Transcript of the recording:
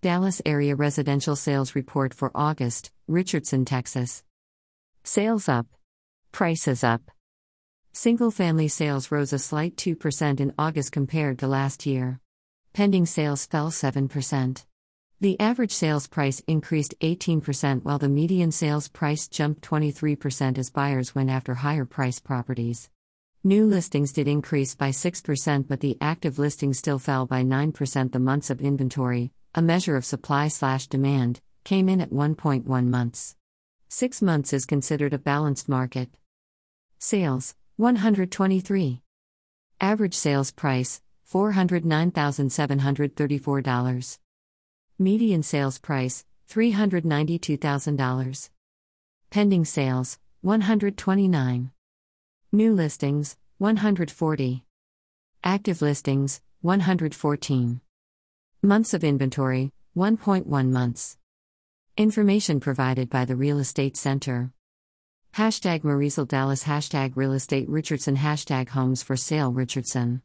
Dallas Area Residential Sales Report for August, Richardson, Texas. Sales up. Prices up. Single family sales rose a slight 2% in August compared to last year. Pending sales fell 7%. The average sales price increased 18% while the median sales price jumped 23% as buyers went after higher priced properties. New listings did increase by 6%, but the active listings still fell by 9%. The months of inventory, a measure of supply slash demand, came in at 1.1 months. Six months is considered a balanced market. Sales 123. Average sales price $409,734. Median sales price $392,000. Pending sales 129. New listings 140. Active listings 114. Months of inventory 1.1 months. Information provided by the Real Estate Center. Hashtag Marisol Dallas Hashtag Real Estate Richardson Hashtag Homes for Sale Richardson